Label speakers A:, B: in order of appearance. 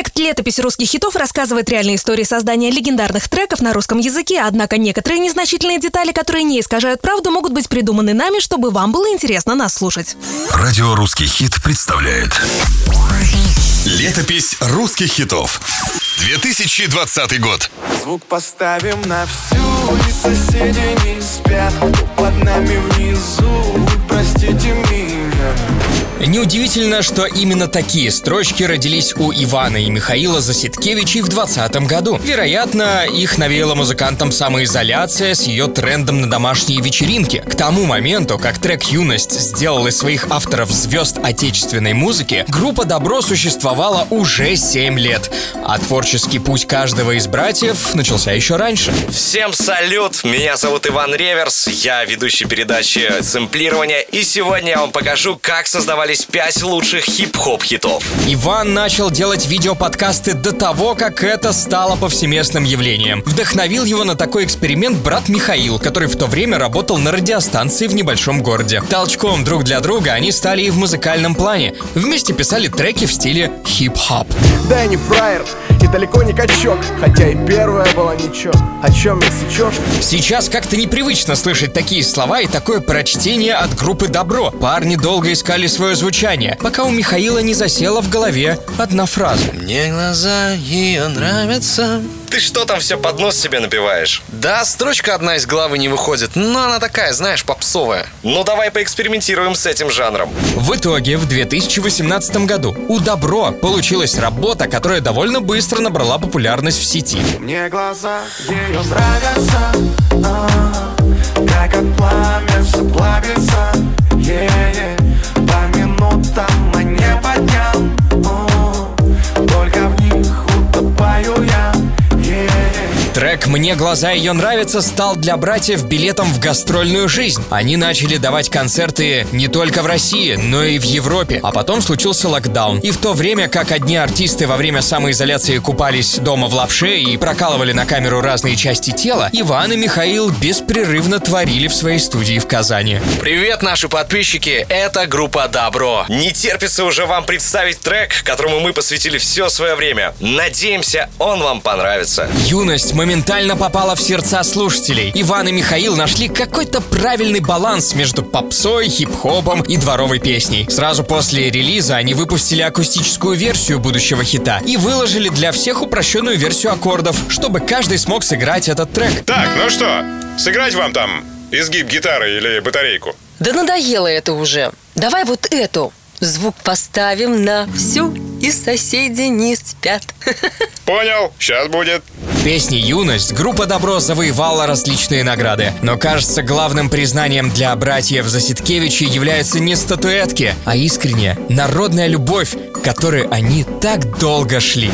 A: Проект «Летопись русских хитов» рассказывает реальные истории создания легендарных треков на русском языке, однако некоторые незначительные детали, которые не искажают правду, могут быть придуманы нами, чтобы вам было интересно нас слушать.
B: Радио «Русский хит» представляет. Летопись русских хитов 2020 год.
C: Звук поставим на всю, и соседи не спят. Под нами внизу, простите меня
D: Неудивительно, что именно такие строчки родились у Ивана и Михаила Заситкевичей в 2020 году. Вероятно, их навеяла музыкантам самоизоляция с ее трендом на домашние вечеринки. К тому моменту, как трек «Юность» сделал из своих авторов звезд отечественной музыки, группа «Добро» существовала уже 7 лет, а творческий путь каждого из братьев начался еще раньше.
E: Всем салют! Меня зовут Иван Реверс, я ведущий передачи «Сэмплирование», и сегодня я вам покажу, как создавались 5 лучших хип-хоп хитов.
D: Иван начал делать видеоподкасты до того, как это стало повсеместным явлением. Вдохновил его на такой эксперимент брат Михаил, который в то время работал на радиостанции в небольшом городе. Толчком друг для друга они стали и в музыкальном плане. Вместе писали треки в стиле хип-хоп.
C: Да не фраер, далеко не качок Хотя и первая была ничего О чем не сечешь?
D: Сейчас как-то непривычно слышать такие слова и такое прочтение от группы «Добро». Парни долго искали свое звучание, пока у Михаила не засела в голове одна фраза.
E: Мне глаза ее нравятся. Ты что там все под нос себе напиваешь?
F: Да, строчка одна из главы не выходит, но она такая, знаешь, попсовая.
E: Ну давай поэкспериментируем с этим жанром.
D: В итоге, в 2018 году у Добро получилась работа, которая довольно быстро набрала популярность в сети.
C: Мне глаза ее нравятся
D: Трек «Мне глаза ее нравятся» стал для братьев билетом в гастрольную жизнь. Они начали давать концерты не только в России, но и в Европе. А потом случился локдаун. И в то время, как одни артисты во время самоизоляции купались дома в лапше и прокалывали на камеру разные части тела, Иван и Михаил беспрерывно творили в своей студии в Казани.
F: Привет, наши подписчики, это группа Добро.
E: Не терпится уже вам представить трек, которому мы посвятили все свое время. Надеемся, он вам понравится.
D: Юность моментально попала в сердца слушателей. Иван и Михаил нашли какой-то правильный баланс между попсой, хип-хопом и дворовой песней. Сразу после релиза они выпустили акустическую версию будущего хита и выложили для всех упрощенную версию аккордов, чтобы каждый смог сыграть этот трек.
G: Так, ну что, сыграть вам там изгиб гитары или батарейку?
H: Да надоело это уже. Давай вот эту. Звук поставим на всю, и соседи не спят.
G: Понял, сейчас будет.
D: Песни «Юность» группа «Добро» завоевала различные награды. Но, кажется, главным признанием для братьев Заситкевичей являются не статуэтки, а искренняя народная любовь, к которой они так долго шли.